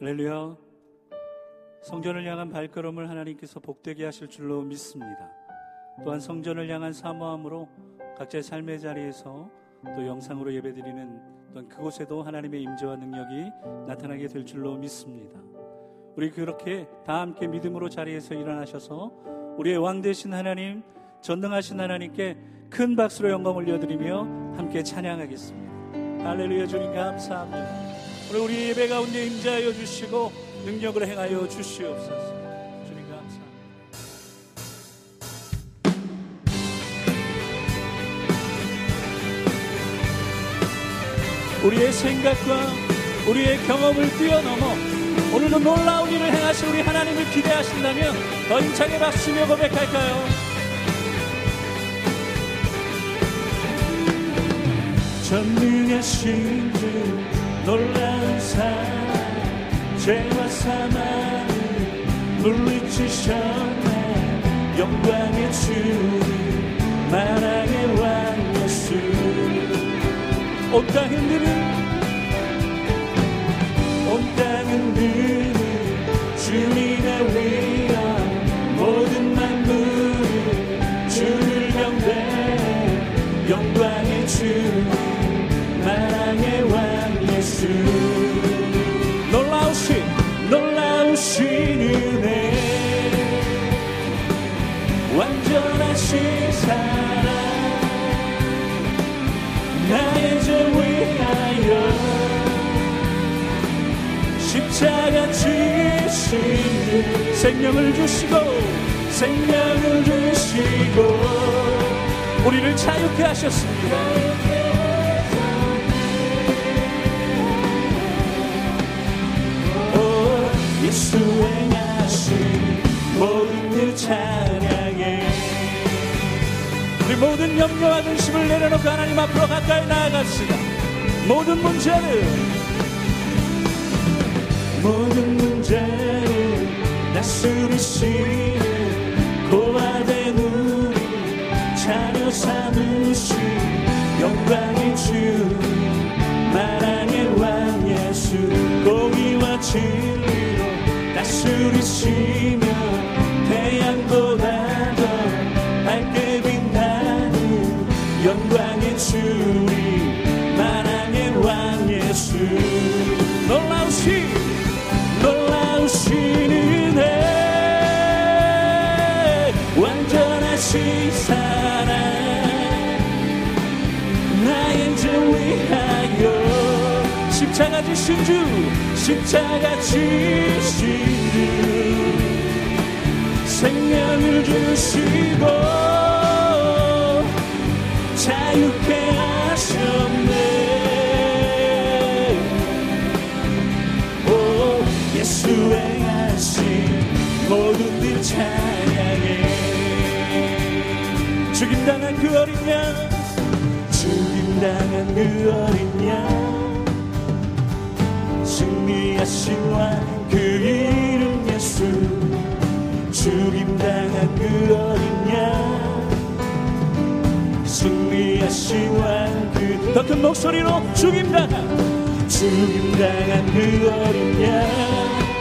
할렐루야. 성전을 향한 발걸음을 하나님께서 복되게 하실 줄로 믿습니다. 또한 성전을 향한 사모함으로 각자의 삶의 자리에서 또 영상으로 예배드리는 또한 그곳에도 하나님의 임재와 능력이 나타나게 될 줄로 믿습니다. 우리 그렇게 다 함께 믿음으로 자리에서 일어나셔서 우리의 왕 되신 하나님, 전능하신 하나님께 큰 박수로 영광 올려드리며 함께 찬양하겠습니다. 할렐루야 주님 감사합니다. 오늘 우리 예배 가운데 임재하여 주시고 능력을 행하여 주시옵소서. 주님 감사합니다. 우리의 생각과 우리의 경험을 뛰어넘어 오늘도 놀라운 일을 행하실 우리 하나님을 기대하신다면 더 힘차게 박수며 고백할까요? 전능하신 주 사랑 죄와 사망을 물리치셨네. 영광의 주님 만왕의 왕 예수. 온땅 흔드는 온땅 흔드는 주님 생명을 주시고 생명을 주시고 우리를 자유케 하셨습니다. 예수 행하신 모든 일 찬양해. 우리 모든 염려와 근심을 내려놓고 하나님 앞으로 가까이 나아갑시다. 모든 문제를 모든 문제를 다스리시는 고아된 우리 자녀 삼으신 영광의 주 만왕의 왕 예수 공의와 진리 다스리시며 태양보다 더 밝게 빛나는 영광의 주 완전하신 사랑 나의 죄 위하여. 십자가 지신 주 십자가 지신 생명을 주시고 자유케 하셨네. 오 예수 의 하신 모든 일 찬양해 죽임당한 그 어린 양. 죽임당한 그 어린 양. 승리하신 왕그 이름 예수. 죽임당한 그 어린 양. 승리하신 왕그 더 큰 목소리로 죽임당한 죽임당한 그 어린 양.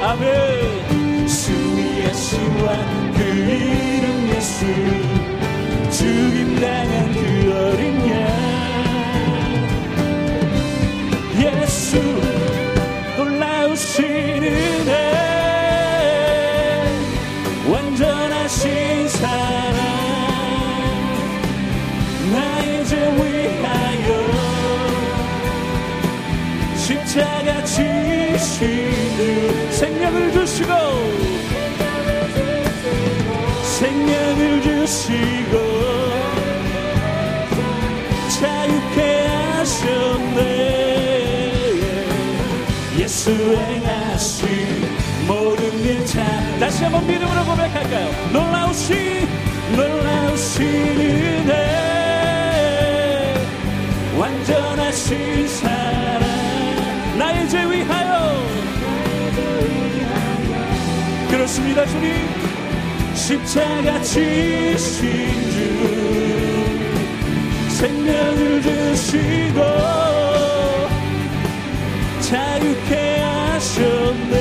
아멘. 승리하신 왕그 이름 예수 죽임당한 그 어린 양. 예수 놀라우시는 애. 완전하신 사랑. 나의 죄 위하여 십자가 지시는 생명을 주시고. 생명을 주시고 수 행하신 모든 일참. 다시 한번 믿음으로 고백할까요? 놀라우신 놀라우신 은혜 완전하신 사랑. 나의 죄 위하여. 그렇습니다 주님. 십자가 지신 주. 생명을 주시고 자유케 하셨네.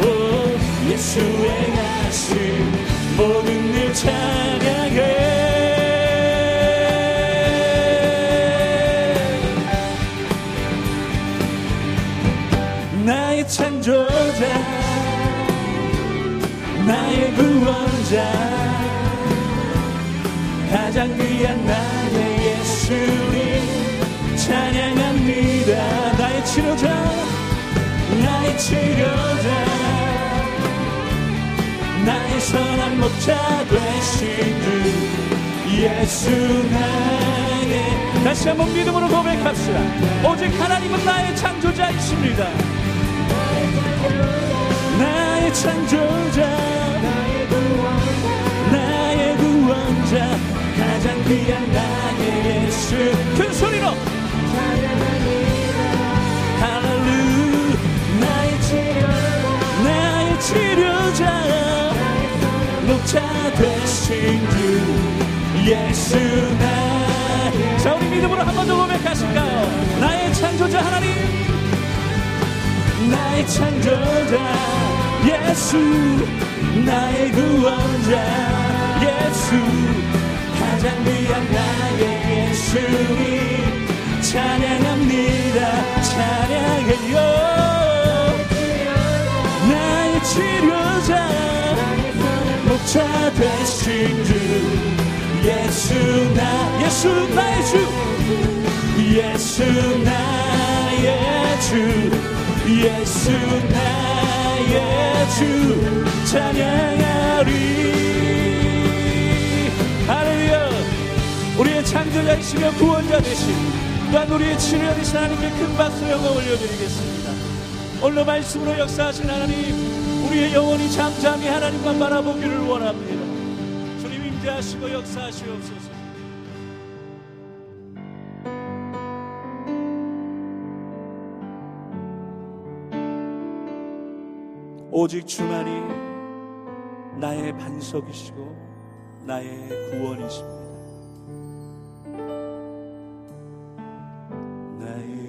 오 예수의 나심 모든 일 찬양해. 나의 창조자 나의 구원자 가장 귀한 나의 예수. 치료자 나의 치료자. 나의 선한 목자 주 예수 나의 다시 한번 믿음으로 고백합시다. 오직 하나님은 나의 창조자이십니다. 나의 창조자 나의 구원자 가장 귀한 나의 예수. 큰 소리로 치료자 목자 되신 주 예수 나 자 우리 믿음으로 한 번 더 고백하실까요? 나의 창조자 하나님 나의 창조자 예수 나의 구원자 예수 가장 귀한 나의 예수님. 찬양합니다. 찬양해요 치료자. 목자 되신 주. 예수 나 예수 나의 주. 예수 나의 주. 예수 나의 주. 찬양하리. 우리의 창조자이시며 구원자 되신 또한 우리의 치료자 되신 하나님께 큰 박수 영광 올려드리겠습니다. 오늘 말씀으로 역사하신 하나님 우리의 영혼이 잠잠히 하나님만 바라보기를 원합니다 주님 임재하시고 역사하시옵소서 오직 주만이 나의 반석이시고 나의 구원이십니다. 나의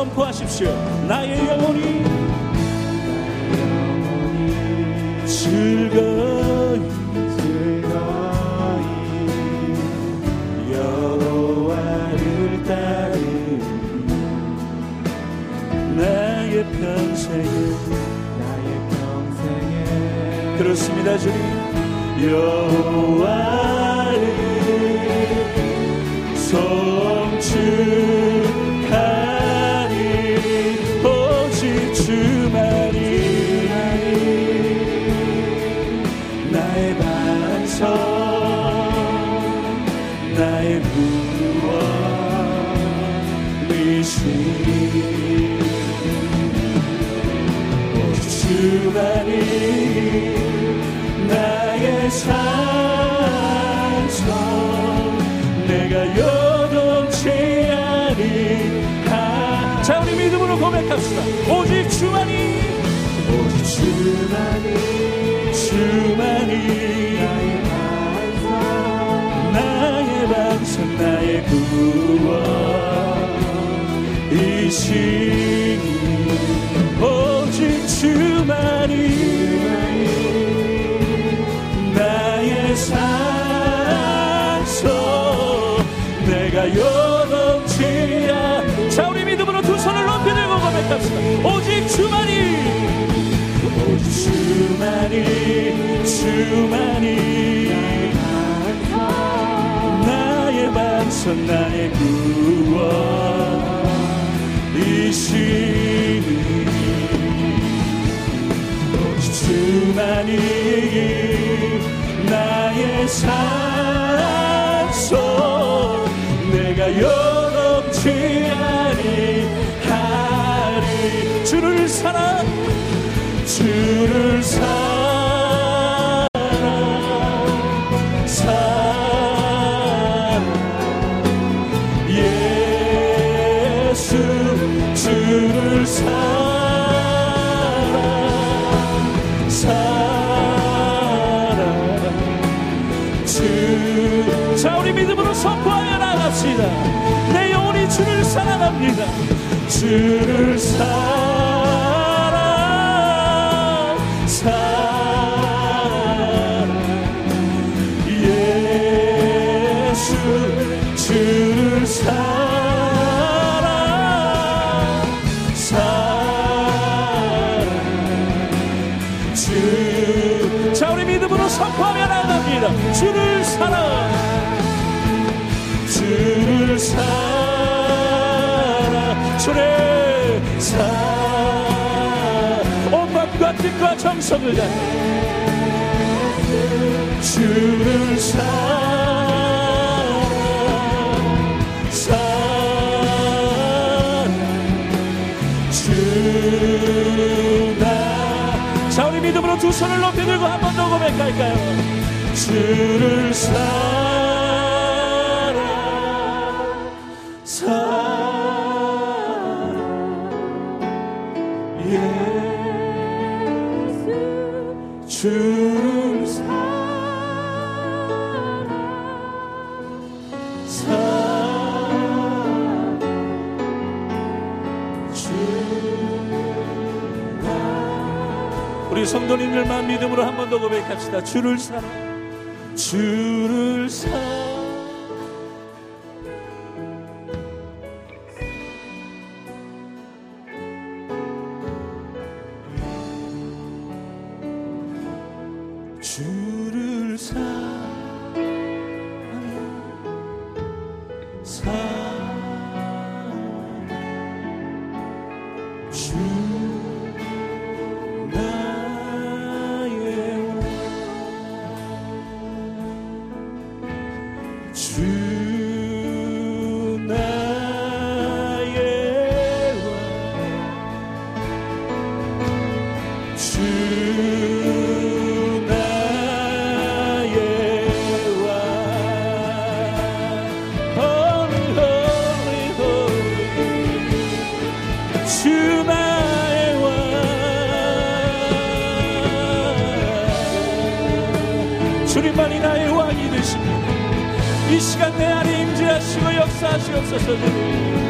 선포하십시오. 나의 영혼이 즐거이 즐거이 여호와를 따르 나의 평생에 나의 평생에 그렇습니다 주님 여호와 주만이 나의 산소 내가 요동치 아니하 자 우리 믿음으로 고백합시다. 오직 주만이. 오직 주만이 주만이 나의 방송 나의 구원 이시 주만이 나의 반석 나의 구원 사랑합니다 주를 사랑 사랑 예수 주를 사랑 사랑 주. 자, 우리 믿음으로 선포하며 나갑니다. 주를 사랑, 주를 사랑, 주를 사랑. 온 마음과 뜻과 정성을 다해 주를 사랑, 사랑. 주나 자 우리 믿음으로 두 손을 높이 들고 한 번 더 고백할까요 주를 사랑 성도님들만 믿음으로 한 번 더 고백합시다. 주를 사랑, 주를 사랑. 주를 사랑, 사랑. 시간 내 안에 임재하시고 역사하시옵소서. 주님